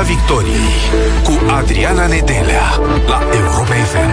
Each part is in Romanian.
Piața Victoriei cu Adriana Nedelea la Europa FM.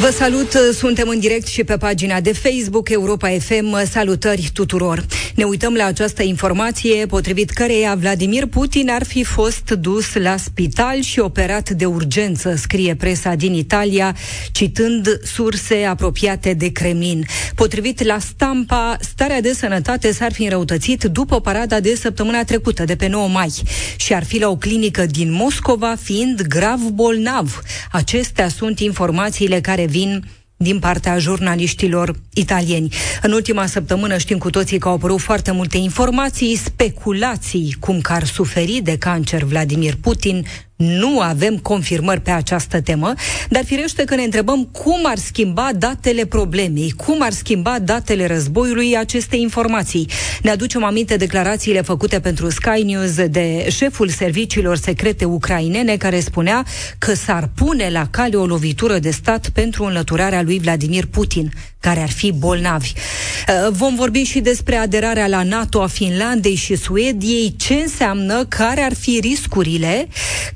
Vă salut, suntem în direct și pe pagina de Facebook Europa FM. Salutări tuturor! Ne uităm la această informație, potrivit căreia Vladimir Putin ar fi fost dus la spital și operat de urgență, scrie presa din Italia, citând surse apropiate de Kremlin. Potrivit la Stampa, starea de sănătate s-ar fi înrăutățit după parada de săptămâna trecută, de pe 9 mai, și ar fi la o clinică din Moscova, fiind grav bolnav. Acestea sunt informațiile care vin din partea jurnaliștilor italieni. În ultima săptămână știm cu toții că au apărut foarte multe informații, speculații cum că ar suferi de cancer Vladimir Putin, nu avem confirmări pe această temă, dar firește că ne întrebăm cum ar schimba datele problemei, cum ar schimba datele războiului aceste informații. Ne aducem aminte declarațiile făcute pentru Sky News de șeful serviciilor secrete ucrainene care spunea că s-ar pune la cale o lovitură de stat pentru înlăturarea lui Vladimir Putin care ar fi bolnavi. Uh, vom vorbi și despre aderarea la NATO a Finlandei și Suediei, ce înseamnă, care ar fi riscurile,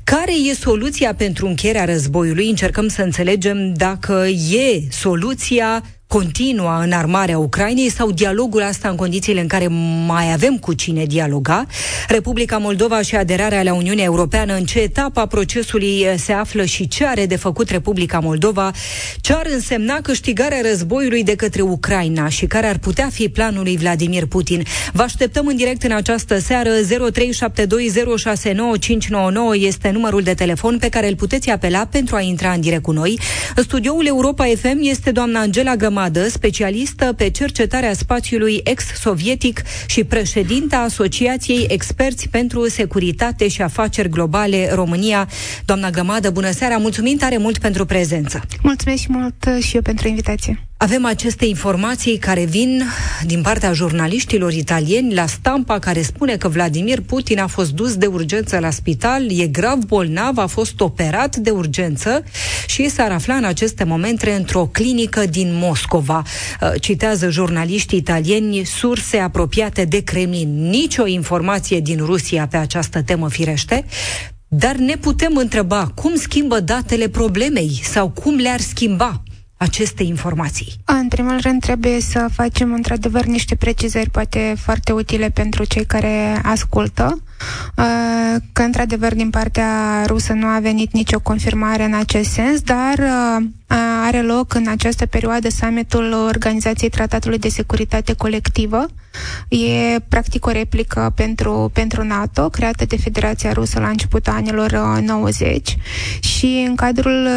care e soluția pentru încheierea războiului. Încercăm să înțelegem dacă e soluția continuă în armarea Ucrainei sau dialogul asta în condițiile în care mai avem cu cine dialoga. Republica Moldova și aderarea la Uniunea Europeană, în ce etapă a procesului se află și ce are de făcut Republica Moldova, ce ar însemna câștigarea războiului de către Ucraina și care ar putea fi planul lui Vladimir Putin. Vă așteptăm în direct în această seară. 0372069599 este numărul de telefon pe care îl puteți apela pentru a intra în direct cu noi. În studioul Europa FM este doamna Angela Găma Amadă, specialistă pe cercetarea spațiului ex-sovietic și președinta Asociației Experți pentru Securitate și Afaceri Globale România. Doamna Gămadă, bună seara, mulțumim tare mult pentru prezență. Mulțumesc și mult și eu pentru invitație. Avem aceste informații care vin din partea jurnaliștilor italieni la stampa care spune că Vladimir Putin a fost dus de urgență la spital, e grav bolnav, a fost operat de urgență și s-ar afla în aceste momente într-o clinică din Moscova. Uh, citează jurnaliștii italieni surse apropiate de Kremlin. Nicio informație din Rusia pe această temă firește, dar ne putem întreba cum schimbă datele problemei sau cum le-ar schimba aceste informații? În primul rând trebuie să facem într-adevăr niște precizări poate foarte utile pentru cei care ascultă că într-adevăr din partea rusă nu a venit nicio confirmare în acest sens, dar are loc în această perioadă summitul Organizației Tratatului de Securitate Colectivă. E practic o replică pentru, pentru NATO, creată de Federația Rusă la începutul anilor 90 și în cadrul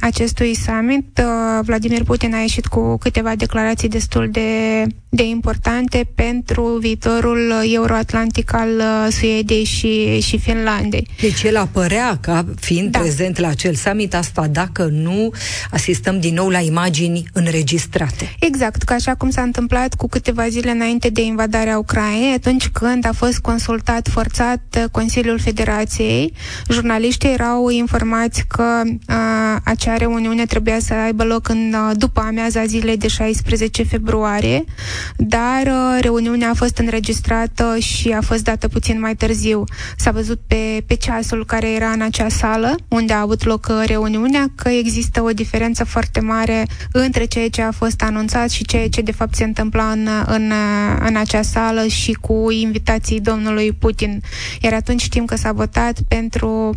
acestui summit Vladimir Putin a ieșit cu câteva declarații destul de, de importante pentru viitorul euroatlantic al Suediei Suediei și, și Finlandei. Deci el apărea ca fiind da. prezent la acel summit, asta dacă nu asistăm din nou la imagini înregistrate. Exact, ca așa cum s-a întâmplat cu câteva zile înainte de invadarea Ucrainei, atunci când a fost consultat forțat Consiliul Federației, jurnaliștii erau informați că a, acea reuniune trebuia să aibă loc în după amiaza zilei de 16 februarie, dar a, reuniunea a fost înregistrată și a fost dată puțin mai târziu târziu s-a văzut pe, pe ceasul care era în acea sală unde a avut loc uh, reuniunea că există o diferență foarte mare între ceea ce a fost anunțat și ceea ce de fapt se întâmpla în, în, în acea sală și cu invitații domnului Putin. Iar atunci știm că s-a votat pentru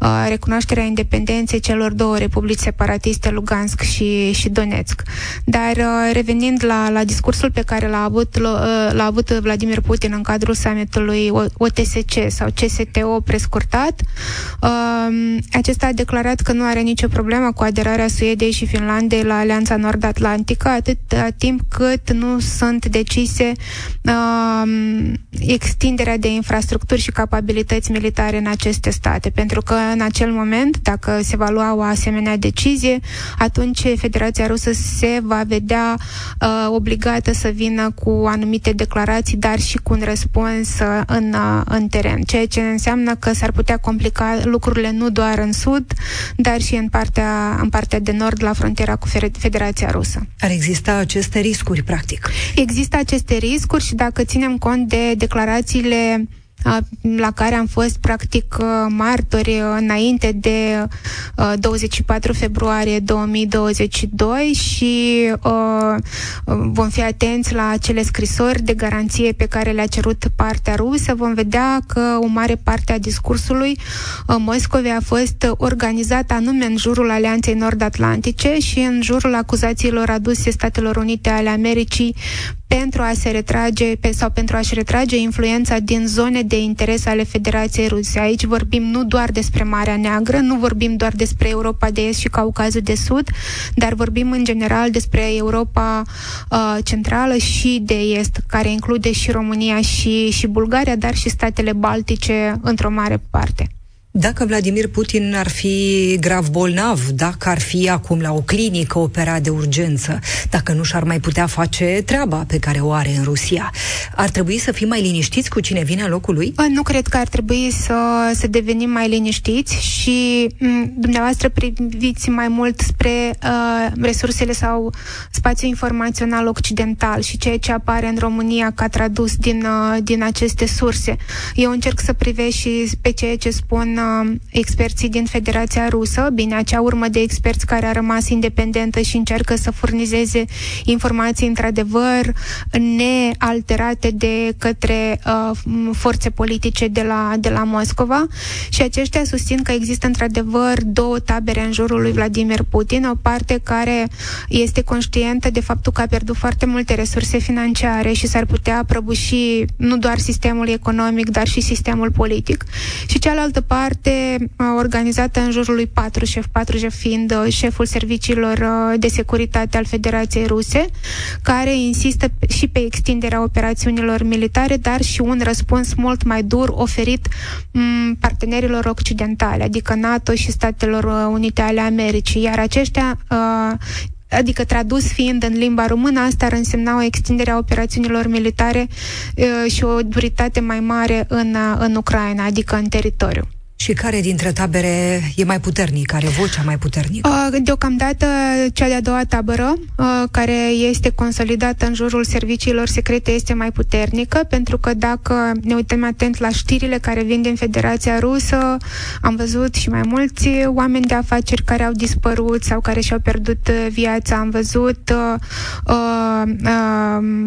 uh, recunoașterea independenței celor două republici separatiste, Lugansk și, și Donetsk. Dar uh, revenind la, la discursul pe care l-a avut, l-a avut Vladimir Putin în cadrul summitului OTS CSC sau CSTO prescurtat. Um, acesta a declarat că nu are nicio problemă cu aderarea Suediei și Finlandei la Alianța Nord-Atlantică, atât timp cât nu sunt decise um, extinderea de infrastructuri și capabilități militare în aceste state. Pentru că în acel moment, dacă se va lua o asemenea decizie, atunci Federația Rusă se va vedea uh, obligată să vină cu anumite declarații, dar și cu un răspuns uh, în, uh, în în teren, ceea ce înseamnă că s-ar putea complica lucrurile nu doar în sud, dar și în partea, în partea de nord, la frontiera cu Federația Rusă. Ar exista aceste riscuri, practic? Există aceste riscuri și dacă ținem cont de declarațiile la care am fost practic martori înainte de 24 februarie 2022 și vom fi atenți la acele scrisori de garanție pe care le-a cerut partea rusă. Vom vedea că o mare parte a discursului Moscovei a fost organizată anume în jurul Alianței Nord-Atlantice și în jurul acuzațiilor aduse Statelor Unite ale Americii pentru a se retrage pe, sau pentru a-și retrage influența din zone de interes ale Federației Ruse. Aici vorbim nu doar despre Marea Neagră, nu vorbim doar despre Europa de Est și Caucazul de Sud, dar vorbim în general despre Europa uh, Centrală și de Est, care include și România și, și Bulgaria, dar și statele Baltice într-o mare parte. Dacă Vladimir Putin ar fi grav bolnav, dacă ar fi acum la o clinică operat de urgență, dacă nu și-ar mai putea face treaba pe care o are în Rusia, ar trebui să fim mai liniștiți cu cine vine în locul lui? Nu cred că ar trebui să, să devenim mai liniștiți și m- dumneavoastră priviți mai mult spre uh, resursele sau spațiul informațional occidental și ceea ce apare în România ca tradus din, uh, din aceste surse. Eu încerc să privesc și pe ceea ce spun uh, experții din Federația Rusă, bine, acea urmă de experți care a rămas independentă și încearcă să furnizeze informații într-adevăr nealterate de către uh, forțe politice de la, de la Moscova. Și aceștia susțin că există într-adevăr două tabere în jurul lui Vladimir Putin, o parte care este conștientă de faptul că a pierdut foarte multe resurse financiare și s-ar putea prăbuși nu doar sistemul economic, dar și sistemul politic. Și cealaltă parte parte organizată în jurul lui Patrușev, Patrușev fiind uh, șeful serviciilor uh, de securitate al Federației Ruse, care insistă și pe extinderea operațiunilor militare, dar și un răspuns mult mai dur oferit m, partenerilor occidentale, adică NATO și Statelor uh, Unite ale Americii, iar aceștia adică tradus fiind în limba română, asta ar însemna o extindere a operațiunilor militare uh, și o duritate mai mare în, în Ucraina, adică în teritoriu. Și care dintre tabere e mai puternic, are vocea mai puternică? Uh, deocamdată cea de-a doua tabără, uh, care este consolidată în jurul serviciilor secrete, este mai puternică, pentru că dacă ne uităm atent la știrile care vin din Federația Rusă, am văzut și mai mulți oameni de afaceri care au dispărut sau care și-au pierdut uh, viața, am văzut uh, uh,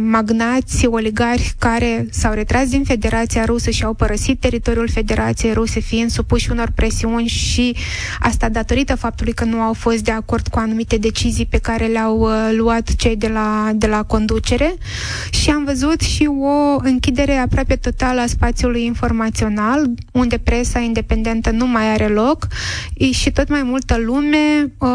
magnați, oligari care s-au retras din Federația Rusă și au părăsit teritoriul Federației Ruse, fiind supuși unor presiuni și asta datorită faptului că nu au fost de acord cu anumite decizii pe care le-au uh, luat cei de la, de la conducere și am văzut și o închidere aproape totală a spațiului informațional, unde presa independentă nu mai are loc și tot mai multă lume uh,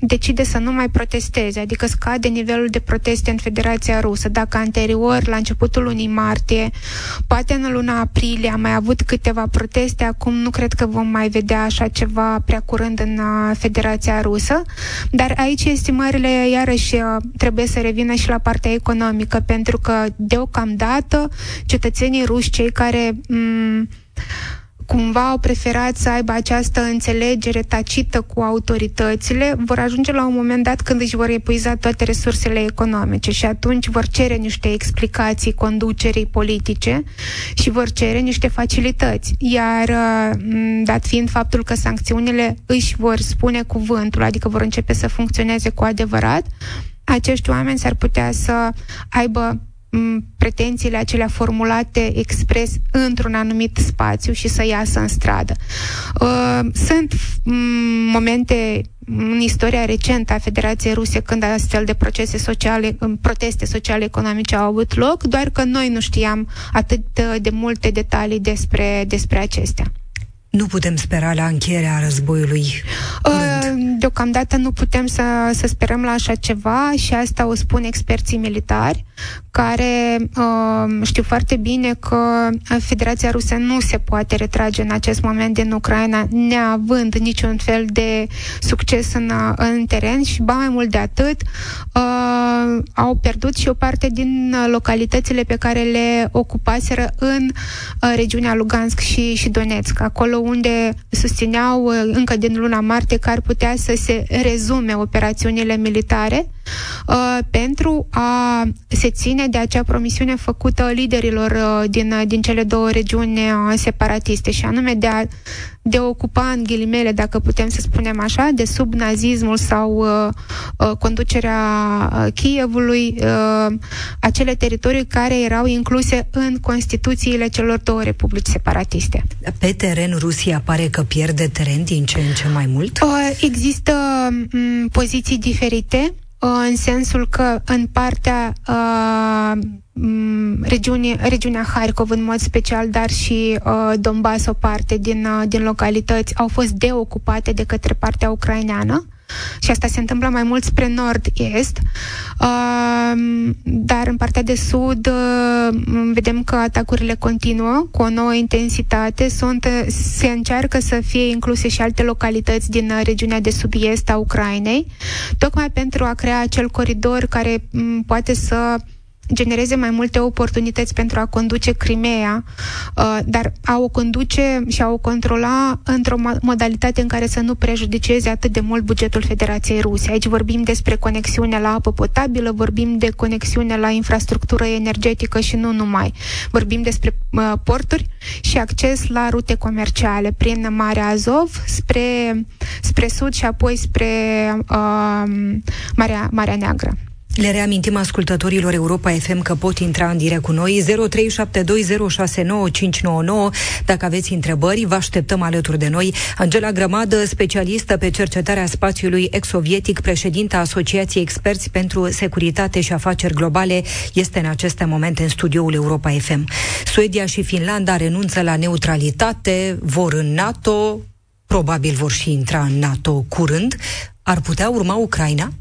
decide să nu mai protesteze, adică scade nivelul de proteste în Federația Rusă. Dacă anterior, la începutul lunii martie, poate în luna aprilie, am mai avut câteva proteste acum nu cred că vom mai vedea așa ceva prea curând în uh, Federația Rusă, dar aici estimările iarăși uh, trebuie să revină și la partea economică, pentru că deocamdată cetățenii ruși, cei care m- cumva au preferat să aibă această înțelegere tacită cu autoritățile, vor ajunge la un moment dat când își vor epuiza toate resursele economice și atunci vor cere niște explicații conducerii politice și vor cere niște facilități. Iar dat fiind faptul că sancțiunile își vor spune cuvântul, adică vor începe să funcționeze cu adevărat, acești oameni s-ar putea să aibă pretențiile acelea formulate expres într-un anumit spațiu și să iasă în stradă. Uh, sunt momente în istoria recentă a Federației Ruse când astfel de procese sociale, proteste sociale economice au avut loc, doar că noi nu știam atât de multe detalii despre, despre acestea. Nu putem spera la încheierea războiului curând. Uh, deocamdată nu putem să, să sperăm la așa ceva și asta o spun experții militari care uh, știu foarte bine că Federația Rusă nu se poate retrage în acest moment din Ucraina neavând niciun fel de succes în, în teren și ba mai mult de atât uh, au pierdut și o parte din localitățile pe care le ocupaseră în uh, regiunea Lugansk și, și Donetsk, acolo unde susțineau uh, încă din luna martie că ar putea să se rezume operațiunile militare uh, pentru a se ține de acea promisiune făcută liderilor uh, din, din cele două regiuni uh, separatiste, și anume de a de a ocupa în ghilimele, dacă putem să spunem așa, de sub nazismul sau uh, uh, conducerea uh, Kievului, uh, acele teritorii care erau incluse în Constituțiile celor două republici separatiste. Pe teren, Rusia pare că pierde teren din ce în ce mai mult? Uh, există um, poziții diferite uh, în sensul că în partea uh, regiune, regiunea Harkov în mod special, dar și uh, Donbass, o parte din, uh, din localități, au fost deocupate de către partea ucraineană și asta se întâmplă mai mult spre nord-est, uh, dar în partea de sud uh, vedem că atacurile continuă cu o nouă intensitate, sunt, se încearcă să fie incluse și alte localități din uh, regiunea de sud-est a Ucrainei, tocmai pentru a crea acel coridor care m- poate să genereze mai multe oportunități pentru a conduce Crimea, uh, dar a o conduce și a o controla într-o modalitate în care să nu prejudiceze atât de mult bugetul Federației Ruse. Aici vorbim despre conexiune la apă potabilă, vorbim de conexiune la infrastructură energetică și nu numai. Vorbim despre uh, porturi și acces la rute comerciale prin Marea Azov spre, spre sud și apoi spre uh, Marea, Marea Neagră. Le reamintim ascultătorilor Europa FM că pot intra în direct cu noi 0372069599 dacă aveți întrebări, vă așteptăm alături de noi. Angela Grămadă, specialistă pe cercetarea spațiului ex-sovietic, președinta Asociației Experți pentru Securitate și Afaceri Globale, este în aceste momente în studioul Europa FM. Suedia și Finlanda renunță la neutralitate, vor în NATO, probabil vor și intra în NATO curând. Ar putea urma Ucraina?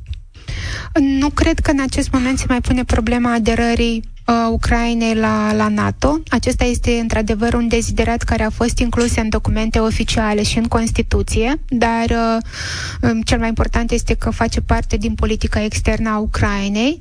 Nu cred că în acest moment se mai pune problema aderării uh, Ucrainei la, la NATO. Acesta este într-adevăr un deziderat care a fost inclus în documente oficiale și în Constituție, dar uh, um, cel mai important este că face parte din politica externă a Ucrainei.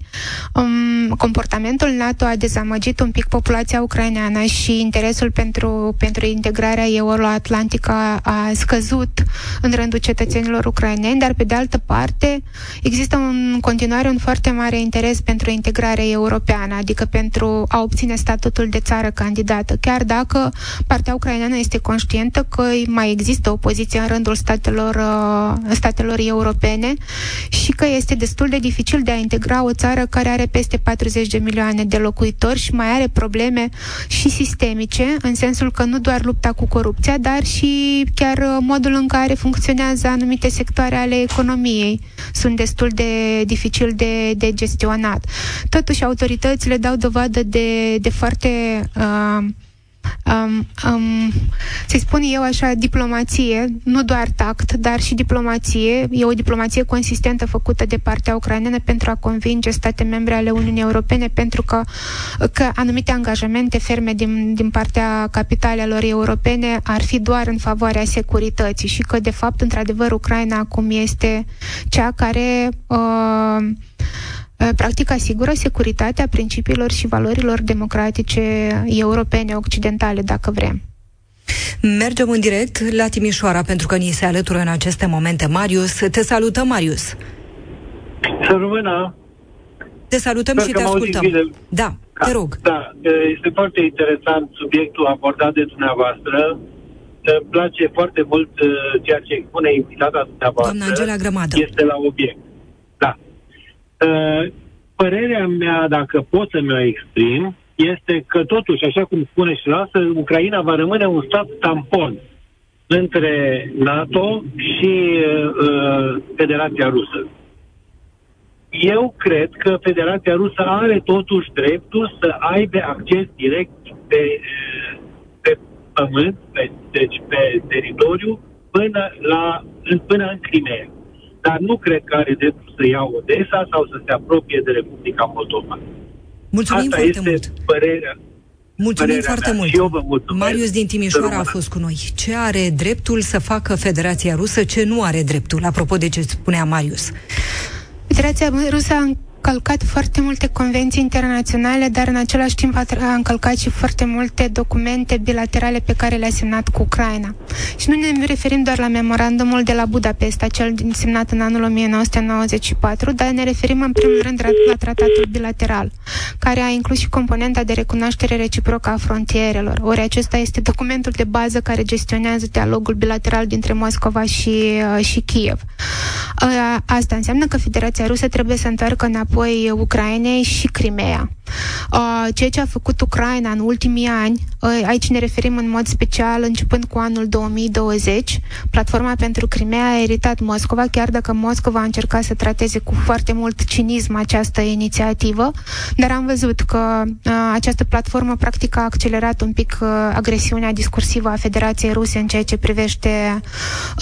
Um, comportamentul NATO a dezamăgit un pic populația ucraineană și interesul pentru, pentru integrarea euroatlantică a, a scăzut în rândul cetățenilor ucraineni, dar pe de altă parte există în continuare un foarte mare interes pentru integrarea europeană, adică pentru a obține statutul de țară candidată, chiar dacă partea ucraineană este conștientă că mai există opoziție în rândul statelor, uh, statelor europene și că este destul de dificil de a integra o țară care are peste 40 de milioane de locuitori și mai are probleme și sistemice, în sensul că nu doar lupta cu corupția, dar și chiar uh, modul în care funcționează anumite sectoare ale economiei sunt destul de dificil de, de gestionat. Totuși, autoritățile dau dovadă de, de foarte uh, um, um, să-i spun eu așa, diplomație, nu doar tact, dar și diplomație. E o diplomație consistentă făcută de partea ucraineană pentru a convinge state membre ale Uniunii Europene pentru că, că anumite angajamente ferme din, din partea capitalelor europene ar fi doar în favoarea securității și că, de fapt, într-adevăr, Ucraina acum este cea care uh, Uh, practic asigură securitatea principiilor și valorilor democratice europene, occidentale, dacă vrem. Mergem în direct la Timișoara, pentru că ni se alătură în aceste momente Marius. Te salutăm, Marius! Să rămână! Te salutăm Sper și te ascultăm. Da, te rog. Da, este foarte interesant subiectul abordat de dumneavoastră. Îmi place foarte mult uh, ceea ce expune invitata dumneavoastră. Doamna Angela Grămadă. Este la obiect. Da. Uh, părerea mea, dacă pot să mi-o exprim, este că totuși, așa cum spune și lasă, Ucraina va rămâne un stat tampon între NATO și uh, Federația Rusă. Eu cred că Federația Rusă are totuși dreptul să aibă acces direct pe, uh, pe pământ, pe, deci pe teritoriu, până, la, până în Crimea dar nu cred că are dreptul să ia Odessa sau să se apropie de Republica Moldova. Mulțumim Asta foarte este mult. părerea. Mulțumim părerea foarte mea. mult. Și eu vă mulțumesc. Marius din Timișoara a fost cu noi. Ce are dreptul să facă Federația Rusă, ce nu are dreptul, apropo de ce spunea Marius? Federația Rusă călcat foarte multe convenții internaționale, dar în același timp a, a încălcat și foarte multe documente bilaterale pe care le-a semnat cu Ucraina. Și nu ne referim doar la memorandumul de la Budapesta, cel semnat în anul 1994, dar ne referim în primul rând la tratatul bilateral, care a inclus și componenta de recunoaștere reciprocă a frontierelor. Ori acesta este documentul de bază care gestionează dialogul bilateral dintre Moscova și, uh, și Kiev. Uh, asta înseamnă că Federația Rusă trebuie să întoarcă înapoi Ucrainei și Crimea. Uh, ceea ce a făcut Ucraina în ultimii ani, uh, aici ne referim în mod special începând cu anul 2020, platforma pentru Crimea a eritat Moscova, chiar dacă Moscova a încercat să trateze cu foarte mult cinism această inițiativă, dar am văzut că uh, această platformă practic a accelerat un pic uh, agresiunea discursivă a Federației Ruse în ceea ce privește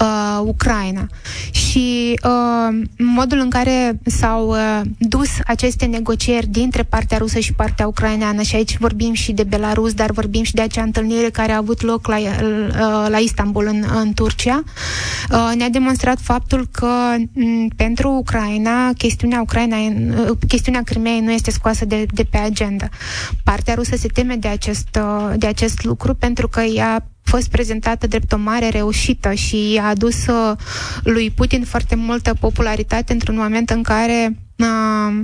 uh, Ucraina. Și uh, modul în care s-au uh, dus aceste negocieri dintre partea rusă și partea ucraineană și aici vorbim și de Belarus, dar vorbim și de acea întâlnire care a avut loc la, uh, la Istanbul, în, în Turcia, uh, ne-a demonstrat faptul că pentru Ucraina chestiunea Ucraina, uh, chestiunea Crimeei nu este scoasă de, de pe agenda. Partea rusă se teme de acest, de acest lucru pentru că ea fost prezentată drept o mare reușită și a adus lui Putin foarte multă popularitate într-un moment în care uh,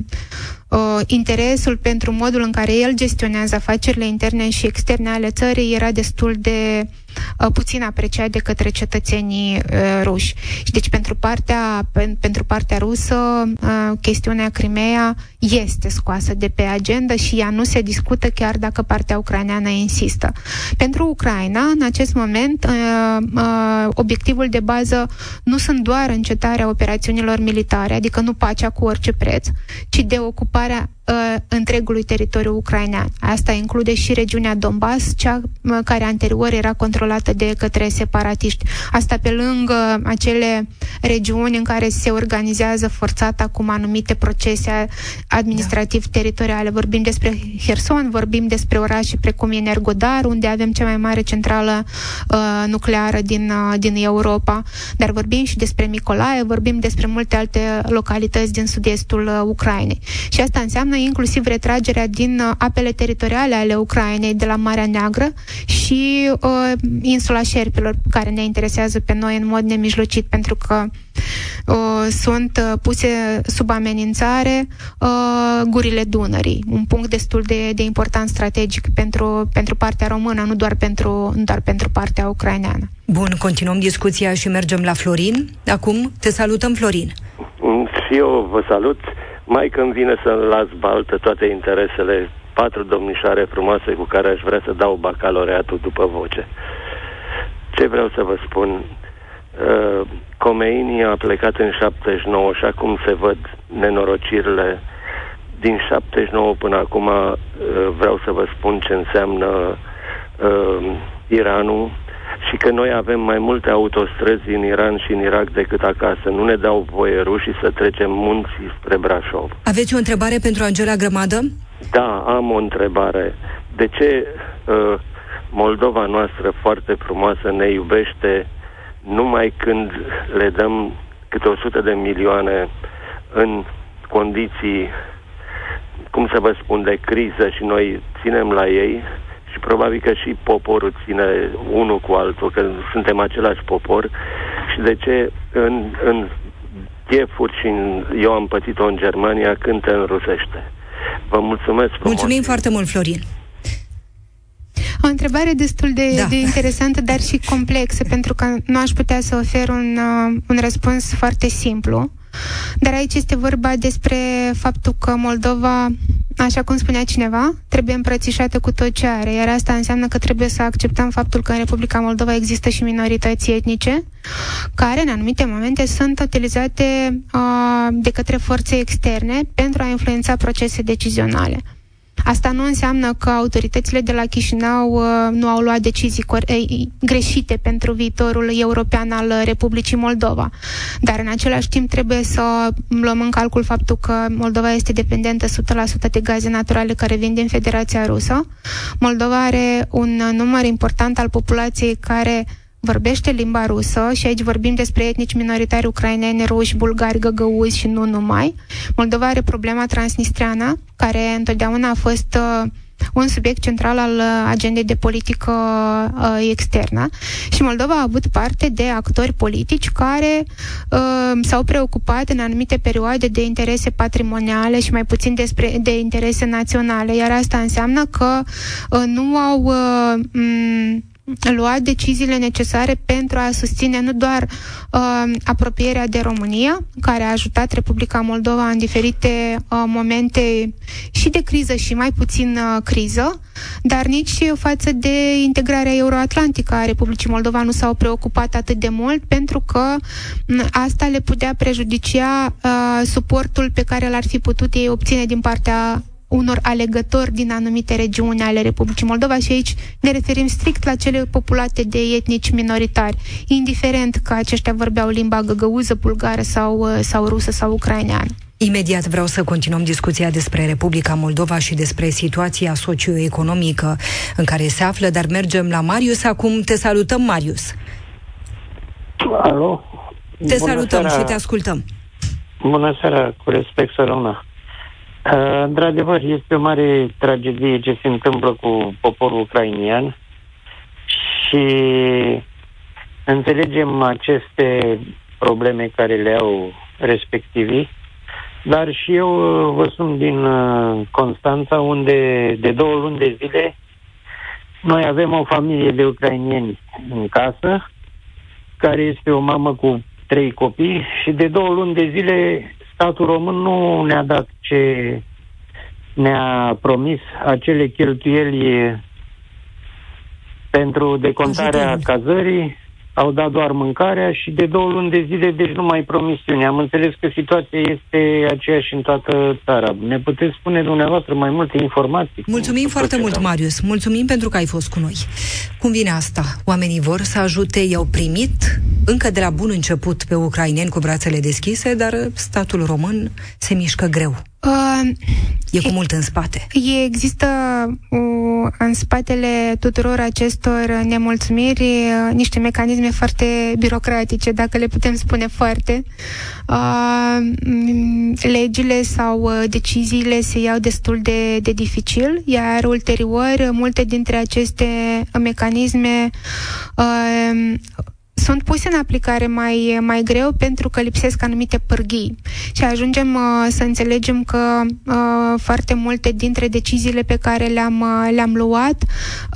uh, interesul pentru modul în care el gestionează afacerile interne și externe ale țării era destul de uh, puțin apreciat de către cetățenii uh, ruși. Și deci pentru partea, pen, pentru partea rusă, uh, chestiunea Crimea este scoasă de pe agenda și ea nu se discută chiar dacă partea ucraineană insistă. Pentru Ucraina, în acest moment, uh, uh, obiectivul de bază nu sunt doar încetarea operațiunilor militare, adică nu pacea cu orice preț, ci de ocuparea uh, întregului teritoriu ucrainean. Asta include și regiunea Donbass, cea uh, care anterior era controlată de către separatiști. Asta pe lângă acele regiuni în care se organizează forțat acum anumite procese administrativ-teritoriale. Vorbim despre Herson, vorbim despre orașe precum Energodar, unde avem cea mai mare centrală uh, nucleară din, uh, din Europa, dar vorbim și despre Nicolae, vorbim despre multe alte localități din sud-estul uh, Ucrainei. Și asta înseamnă inclusiv retragerea din uh, apele teritoriale ale Ucrainei de la Marea Neagră și uh, insula Șerpilor, care ne interesează pe noi în mod nemijlocit, pentru că uh, sunt uh, puse sub amenințare uh, gurile Dunării, un punct destul de, de important strategic pentru, pentru partea română, nu doar pentru, nu doar pentru partea ucraineană. Bun, continuăm discuția și mergem la Florin. Acum te salutăm, Florin. Și eu vă salut. Mai când vine să las baltă toate interesele patru domnișoare frumoase cu care aș vrea să dau bacaloreatul după voce. Ce vreau să vă spun? Uh, Comeini a plecat în 79 și acum se văd nenorocirile din 79 până acum uh, vreau să vă spun ce înseamnă uh, Iranul și că noi avem mai multe autostrăzi în Iran și în Irak decât acasă. Nu ne dau voie rușii să trecem munții spre Brașov. Aveți o întrebare pentru Angela Grămadă? Da, am o întrebare. De ce uh, Moldova noastră foarte frumoasă ne iubește numai când le dăm câte 100 de milioane în condiții, cum să vă spun, de criză și noi ținem la ei, și probabil că și poporul ține unul cu altul, că suntem același popor și de ce în, în chefuri și în, eu am pățit-o în Germania, cântă în rusește. Vă mulțumesc frumos. Mulțumim foarte mult, Florin. O întrebare destul de, da. de interesantă, dar și complexă, pentru că nu aș putea să ofer un, uh, un răspuns foarte simplu. Dar aici este vorba despre faptul că Moldova, așa cum spunea cineva, trebuie îmbrățișată cu tot ce are, iar asta înseamnă că trebuie să acceptăm faptul că în Republica Moldova există și minorități etnice care în anumite momente sunt utilizate uh, de către forțe externe pentru a influența procese decizionale. Asta nu înseamnă că autoritățile de la Chișinău uh, nu au luat decizii greșite pentru viitorul european al Republicii Moldova. Dar în același timp trebuie să luăm în calcul faptul că Moldova este dependentă 100% de gaze naturale care vin din Federația Rusă. Moldova are un număr important al populației care vorbește limba rusă și aici vorbim despre etnici minoritari ucraineni, ruși, bulgari, găgăuzi și nu numai. Moldova are problema transnistreană, care întotdeauna a fost uh, un subiect central al uh, agendei de politică uh, externă și Moldova a avut parte de actori politici care uh, s-au preocupat în anumite perioade de interese patrimoniale și mai puțin despre, de interese naționale, iar asta înseamnă că uh, nu au uh, m- lua deciziile necesare pentru a susține nu doar uh, apropierea de România, care a ajutat Republica Moldova în diferite uh, momente și de criză și mai puțin uh, criză, dar nici față de integrarea euroatlantică a Republicii Moldova nu s-au preocupat atât de mult pentru că uh, asta le putea prejudicia uh, suportul pe care l-ar fi putut ei obține din partea unor alegători din anumite regiuni ale Republicii Moldova și aici ne referim strict la cele populate de etnici minoritari, indiferent că aceștia vorbeau limba găgăuză, bulgară sau, uh, sau rusă sau ucraineană. Imediat vreau să continuăm discuția despre Republica Moldova și despre situația socioeconomică în care se află, dar mergem la Marius acum. Te salutăm, Marius. Alo? Te Bună salutăm seara. și te ascultăm. Bună seara, cu respect, Sărăuna. Uh, într-adevăr, este o mare tragedie ce se întâmplă cu poporul ucrainian și înțelegem aceste probleme care le au respectivii, dar și eu uh, vă sunt din uh, Constanța, unde de două luni de zile noi avem o familie de ucrainieni în casă, care este o mamă cu trei copii și de două luni de zile statul român nu ne-a dat ce ne-a promis acele cheltuieli pentru decontarea Ajută. cazării, au dat doar mâncarea și de două luni de zile, deci nu mai promisiune. Am înțeles că situația este aceeași în toată țara. Ne puteți spune dumneavoastră mai multe informații? Mulțumim foarte mult, Marius. Mulțumim pentru că ai fost cu noi. Cum vine asta? Oamenii vor să ajute, i-au primit încă de la bun început pe ucraineni cu brațele deschise, dar statul român se mișcă greu. Uh, e cu mult în spate. Există uh, în spatele tuturor acestor nemulțumiri uh, niște mecanisme foarte birocratice, dacă le putem spune foarte. Uh, legile sau uh, deciziile se iau destul de, de dificil, iar ulterior multe dintre aceste mecanisme uh, sunt puse în aplicare mai, mai greu pentru că lipsesc anumite pârghii și ajungem uh, să înțelegem că uh, foarte multe dintre deciziile pe care le-am, uh, le-am luat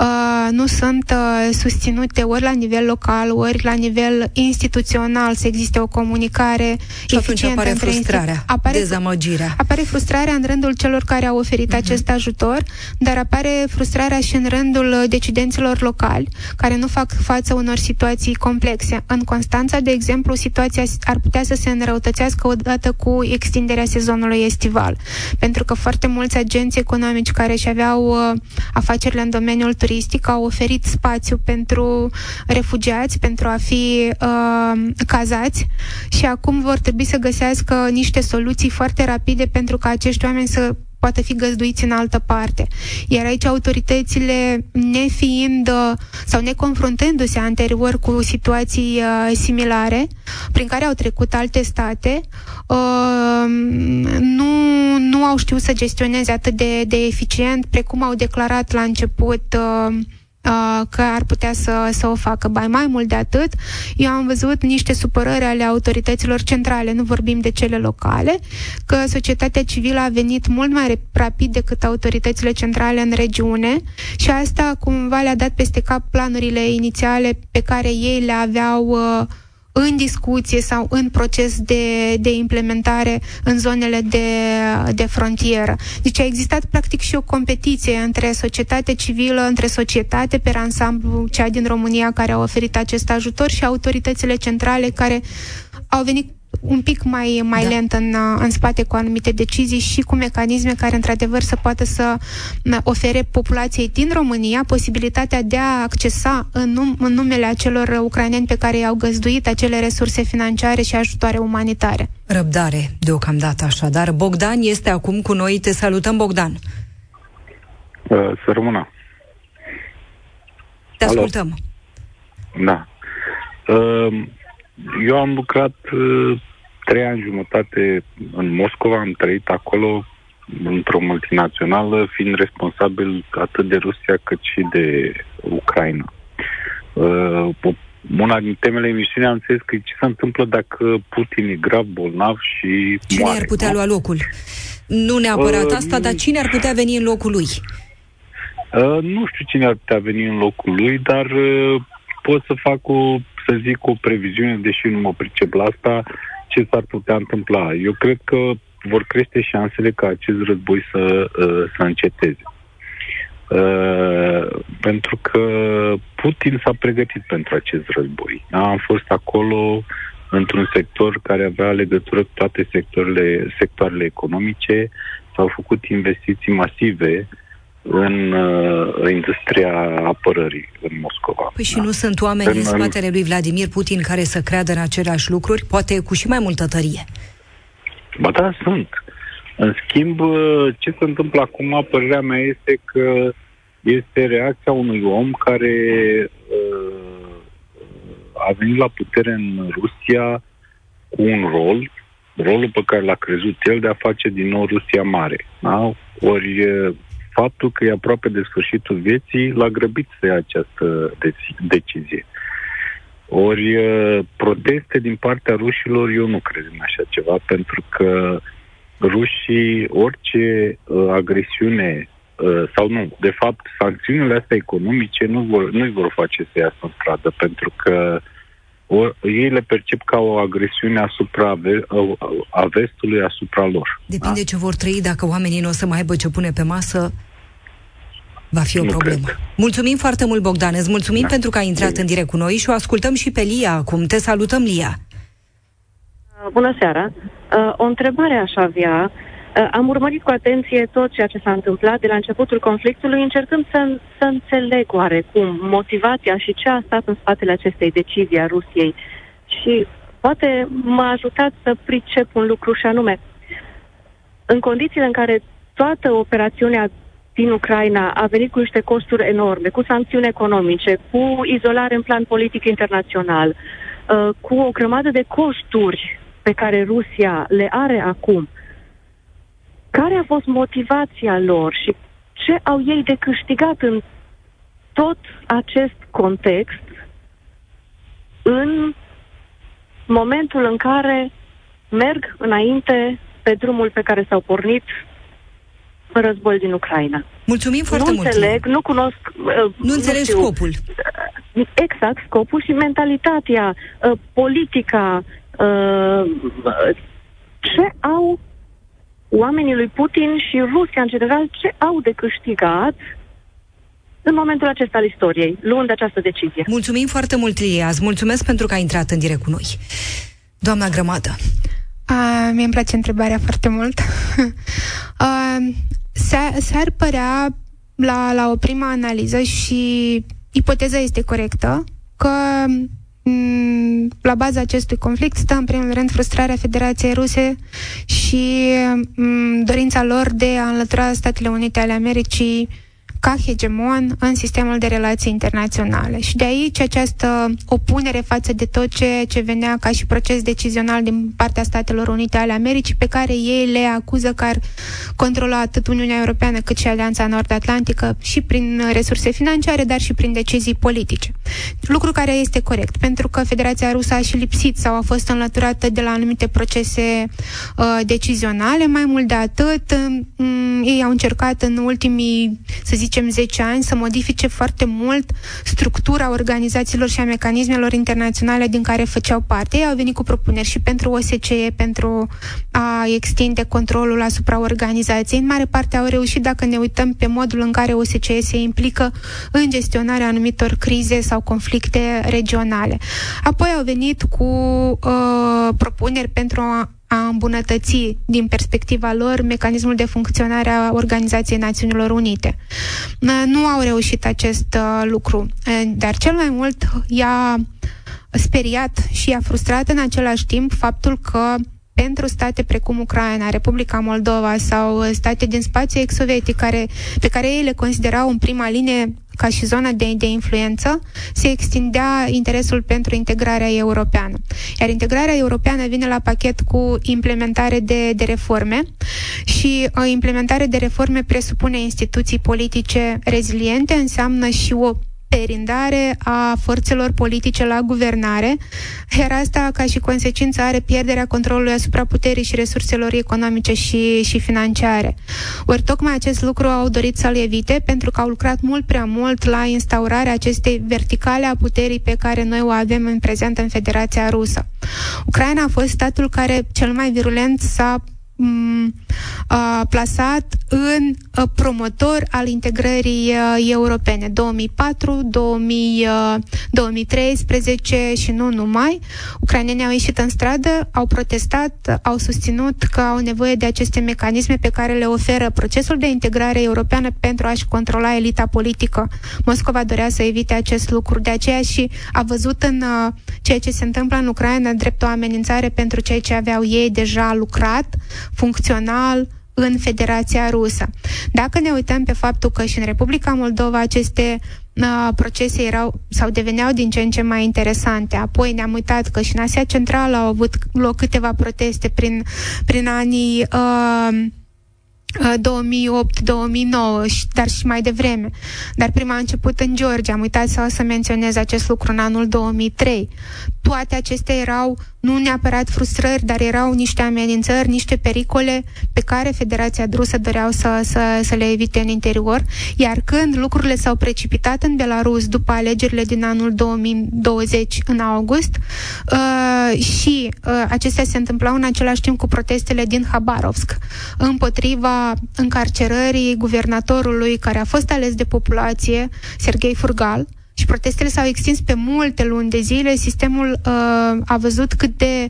uh, nu sunt uh, susținute ori la nivel local, ori la nivel instituțional să existe o comunicare și eficientă apare între frustrarea, apare, dezamăgirea. Apare frustrarea în rândul celor care au oferit uh-huh. acest ajutor, dar apare frustrarea și în rândul decidenților locali care nu fac față unor situații complexe complexe. În Constanța, de exemplu, situația ar putea să se înrăutățească odată cu extinderea sezonului estival, pentru că foarte mulți agenți economici care și aveau uh, afacerile în domeniul turistic au oferit spațiu pentru refugiați, pentru a fi uh, cazați și acum vor trebui să găsească niște soluții foarte rapide pentru ca acești oameni să poată fi găzduiți în altă parte. Iar aici autoritățile, nefiind uh, sau neconfruntându-se anterior cu situații uh, similare, prin care au trecut alte state, uh, nu, nu au știut să gestioneze atât de, de eficient precum au declarat la început uh, Uh, că ar putea să, să o facă. Bai mai mult de atât, eu am văzut niște supărări ale autorităților centrale, nu vorbim de cele locale, că societatea civilă a venit mult mai rapid decât autoritățile centrale în regiune și asta cumva le-a dat peste cap planurile inițiale pe care ei le aveau uh, în discuție sau în proces de, de implementare în zonele de, de frontieră. Deci a existat practic și o competiție între societate civilă, între societate pe ansamblu, cea din România care a oferit acest ajutor și autoritățile centrale care au venit un pic mai, mai da. lent în, în spate cu anumite decizii și cu mecanisme care, într-adevăr, să poată să ofere populației din România posibilitatea de a accesa în, num- în numele acelor ucraineni pe care i-au găzduit acele resurse financiare și ajutoare umanitare. Răbdare, deocamdată așadar. Bogdan este acum cu noi. Te salutăm, Bogdan. Uh, să rămână. Te Alo. ascultăm. Da. Uh, eu am lucrat uh, trei ani jumătate în Moscova, am trăit acolo într-o multinațională, fiind responsabil atât de Rusia cât și de Ucraina. Uh, una din temele emisiunii am înțeles că ce se întâmplă dacă Putin e grav bolnav și Cine moare, ar putea nu? lua locul? Nu neapărat Uh, asta, dar cine ar putea veni în locul lui? Uh, nu știu cine ar putea veni în locul lui, dar uh, pot să fac o, să zic o previziune, deși nu mă pricep la asta, ce s-ar putea întâmpla. Eu cred că vor crește șansele ca acest război să, uh, să înceteze. Uh, pentru că Putin s-a pregătit pentru acest război. Am fost acolo într-un sector care avea legătură cu toate sectoarele, sectoarele economice, s-au făcut investiții masive în uh, industria apărării în Moscova. Păi și nu sunt oameni în În- spatele lui Vladimir Putin care să creadă în aceleași lucruri, poate cu și mai multă tărie. Ba da, sunt. În schimb, uh, ce se întâmplă acum, părerea mea este că este reacția unui om care uh, a venit la putere în Rusia cu un rol, rolul pe care l-a crezut el de a face din nou Rusia mare. Da? Ori uh, faptul că e aproape de sfârșitul vieții l-a grăbit să ia această deci- decizie. Ori uh, proteste din partea rușilor, eu nu cred în așa ceva, pentru că rușii, orice uh, agresiune uh, sau nu, de fapt, sancțiunile astea economice nu vor, nu-i vor face să iasă în stradă, pentru că o, ei le percep ca o agresiune asupra ve- uh, a vestului asupra lor. Depinde ce vor trăi, dacă oamenii nu o să mai aibă ce pune pe masă, va fi o Nu problemă. cred. Mulțumim foarte mult, Bogdan. Îți mulțumim Da. pentru că ai intrat în direct cu noi și o ascultăm și pe Lia acum. Te salutăm, Lia. Bună seara! Uh, O întrebare aș avea. Uh, Am urmărit cu atenție tot ceea ce s-a întâmplat de la începutul conflictului, încercând să, să înțeleg oarecum motivația și ce a stat în spatele acestei decizii a Rusiei. Și poate m-a ajutat să pricep un lucru și anume, în condițiile în care toată operațiunea din Ucraina a venit cu niște costuri enorme, cu sancțiuni economice, cu izolare în plan politic internațional, uh, cu o grămadă de costuri pe care Rusia le are acum. Care a fost motivația lor și ce au ei de câștigat în tot acest context în momentul în care merg înainte pe drumul pe care s-au pornit în război din Ucraina. Mulțumim foarte nu mult. înțeleg, Lia. nu cunosc... Uh, Nu înțelegi știu, scopul. uh, Exact, scopul și mentalitatea, uh, politica, uh, uh, ce au oamenii lui Putin și Rusia în general, ce au de câștigat în momentul acesta al istoriei, luând această decizie. Mulțumim foarte mult, Lia. Îți mulțumesc pentru că ai intrat în direct cu noi. Doamna Grămadă, A, mie îmi place întrebarea foarte mult. A, s-ar, s-ar părea la, la o prima analiză și ipoteza este corectă că m, la baza acestui conflict stă în primul rând frustrarea Federației Ruse și m, dorința lor de a înlătura Statele Unite ale Americii ca hegemon în sistemul de relații internaționale. Și de aici această opunere față de tot ce, ce venea ca și proces decizional din partea Statelor Unite ale Americii, pe care ei le acuză că ar controla atât Uniunea Europeană cât și Alianța Nord-Atlantică și prin resurse financiare, dar și prin decizii politice. Lucru care este corect, pentru că Federația Rusă a și lipsit sau a fost înlăturată de la anumite procese uh, decizionale. Mai mult de atât, um, ei au încercat în ultimii, să zicem, 10 ani să modifice foarte mult structura organizațiilor și a mecanismelor internaționale din care făceau parte. Ei au venit cu propuneri și pentru OSCE, pentru a extinde controlul asupra organizației. În mare parte au reușit dacă ne uităm pe modul în care OSCE se implică în gestionarea anumitor crize sau conflicte regionale. Apoi au venit cu uh, propuneri pentru a a îmbunătăți din perspectiva lor mecanismul de funcționare a Organizației Națiunilor Unite. Uh, Nu au reușit acest uh, lucru, Uh, dar cel mai mult i-a speriat și i-a frustrat în același timp faptul că pentru state precum Ucraina, Republica Moldova sau state din spațiul ex-sovietic care, pe care ei le considerau în prima linie ca și zonă de, de influență, se extindea interesul pentru integrarea europeană. Iar integrarea europeană vine la pachet cu implementare de, de reforme și uh, implementare de reforme presupune instituții politice reziliente, înseamnă și o perindare a forțelor politice la guvernare, iar asta ca și consecință are pierderea controlului asupra puterii și resurselor economice și, și financiare. Ori tocmai acest lucru au dorit să-l evite pentru că au lucrat mult prea mult la instaurarea acestei verticale a puterii pe care noi o avem în prezent în Federația Rusă. Ucraina a fost statul care cel mai virulent s-a a plasat în a, promotor al integrării a, europene 2004, 2000, a, 2013 și nu numai. Ucrainenii au ieșit în stradă, au protestat, au susținut că au nevoie de aceste mecanisme pe care le oferă procesul de integrare europeană pentru a-și controla elita politică. Moscova dorea să evite acest lucru, de aceea și a văzut în a, ceea ce se întâmplă în Ucraina drept o amenințare pentru cei ce aveau ei deja lucrat, funcțional în Federația Rusă. Dacă ne uităm pe faptul că și în Republica Moldova aceste uh, procese erau sau deveneau din ce în ce mai interesante. Apoi ne-am uitat că și în Asia Centrală au avut loc câteva proteste prin, prin anii uh, 2008-2009, dar și mai devreme. Dar prima a început în Georgia. Am uitat să, să menționez acest lucru în anul 2003. Toate acestea erau nu neapărat frustrări, dar erau niște amenințări, niște pericole pe care Federația Rusă doreau să, să, să le evite în interior. Iar când lucrurile s-au precipitat în Belarus după alegerile din anul 2020 în august uh, și uh, acestea se întâmplau în același timp cu protestele din Habarovsk împotriva încarcerării guvernatorului care a fost ales de populație, Sergei Furgal, și protestele s-au extins pe multe luni de zile. Sistemul uh, a văzut cât de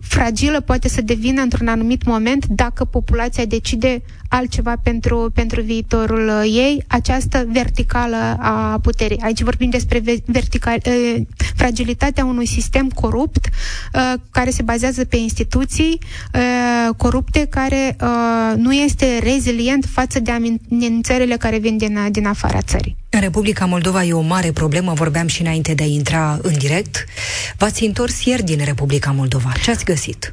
fragilă poate să devină într-un anumit moment dacă populația decide altceva pentru, pentru viitorul uh, ei, această verticală a puterii. Aici vorbim despre vertical, uh, fragilitatea unui sistem corupt uh, care se bazează pe instituții uh, corupte, care uh, nu este rezilient față de amenințările care vin din, din afara țării. În Republica Moldova e o mare problemă, vorbeam și înainte de a intra în direct. V-ați întors ieri din Republica Moldova. Ce ați găsit?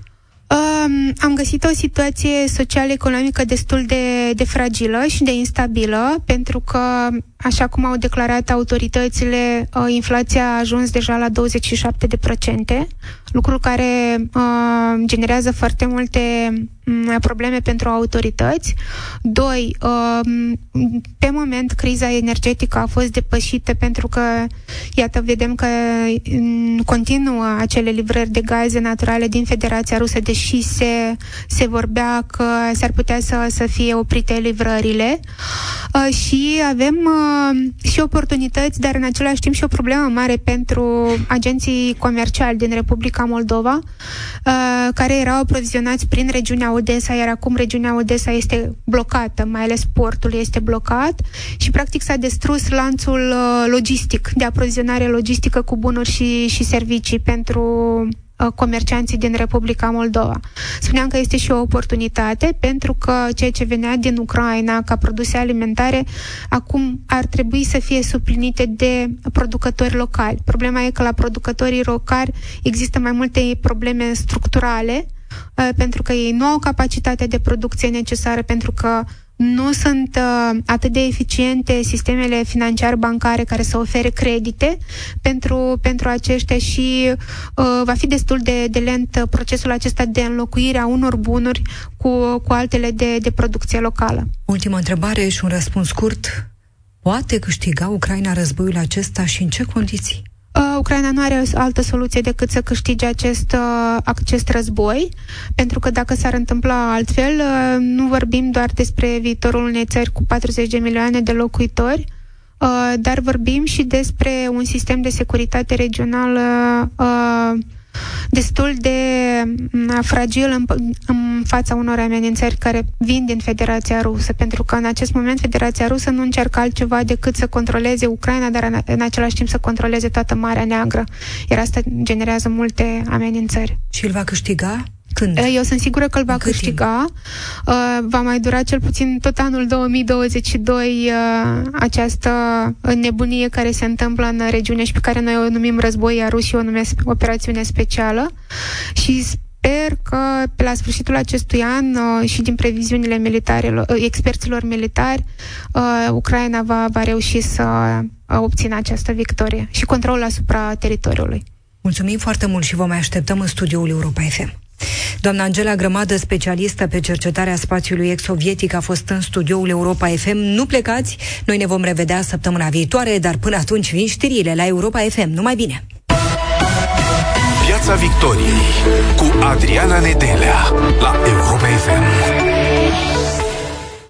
Um, am găsit o situație social-economică destul de, de fragilă și de instabilă, pentru că, așa cum au declarat autoritățile, uh, inflația a ajuns deja la 27%, lucru care uh, generează foarte multe um, probleme pentru autorități. Doi, uh, pe moment, criza energetică a fost depășită pentru că, iată, vedem că um, continuă acele livrări de gaze naturale din Federația Rusă, deși se, se vorbea că s-ar putea să, să fie oprite livrările. Uh, și avem uh, și oportunități, dar în același timp și o problemă mare pentru agenții comerciali din Republica Moldova, uh, care erau aprovizionați prin regiunea Odessa, iar acum regiunea Odessa este blocată, mai ales portul este blocat și practic s-a distrus lanțul uh, logistic, de aprovizionare logistică cu bunuri și, și servicii pentru Uh, comercianții din Republica Moldova. Spuneam că este și o oportunitate pentru că ceea ce venea din Ucraina ca produse alimentare acum ar trebui să fie suplinite de producători locali. Problema e că la producătorii locali există mai multe probleme structurale uh, pentru că ei nu au capacitatea de producție necesară pentru că nu sunt uh, atât de eficiente sistemele financiar-bancare care să ofere credite pentru, pentru aceștia și uh, va fi destul de, de lent procesul acesta de înlocuire a unor bunuri cu, cu altele de, de producție locală. Ultima întrebare și un răspuns scurt. Poate câștiga Ucraina războiul acesta și în ce condiții? Uh, Ucraina nu are altă soluție decât să câștige acest, uh, acest război, pentru că dacă s-ar întâmpla altfel, uh, nu vorbim doar despre viitorul unei țări cu 40 de milioane de locuitori, uh, dar vorbim și despre un sistem de securitate regională uh, destul de mm, fragil în, în fața unor amenințări care vin din Federația Rusă, pentru că în acest moment Federația Rusă nu încearcă altceva decât să controleze Ucraina, dar în, în același timp să controleze toată Marea Neagră. Iar asta generează multe amenințări. Și îl va câștiga? Când? Eu sunt sigură că îl va câștiga. Uh, va mai dura cel puțin tot anul 2022 uh, această nebunie care se întâmplă în regiune și pe care noi o numim război, iar Rusia o numesc operațiune specială. Și sper că pe la sfârșitul acestui an uh, și din previziunile militare, uh, experților militari, uh, Ucraina va, va reuși să uh, obțină această victorie și controlul asupra teritoriului. Mulțumim foarte mult și vă mai așteptăm în studioul Europa FM. Doamna Angela Grămadă, specialistă pe cercetarea spațiului ex-sovietic, a fost în studioul Europa FM. Nu plecați, noi ne vom revedea săptămâna viitoare, dar până atunci vin știrile la Europa FM. Numai bine! Piața Victoriei cu Adriana Nedelea la Europa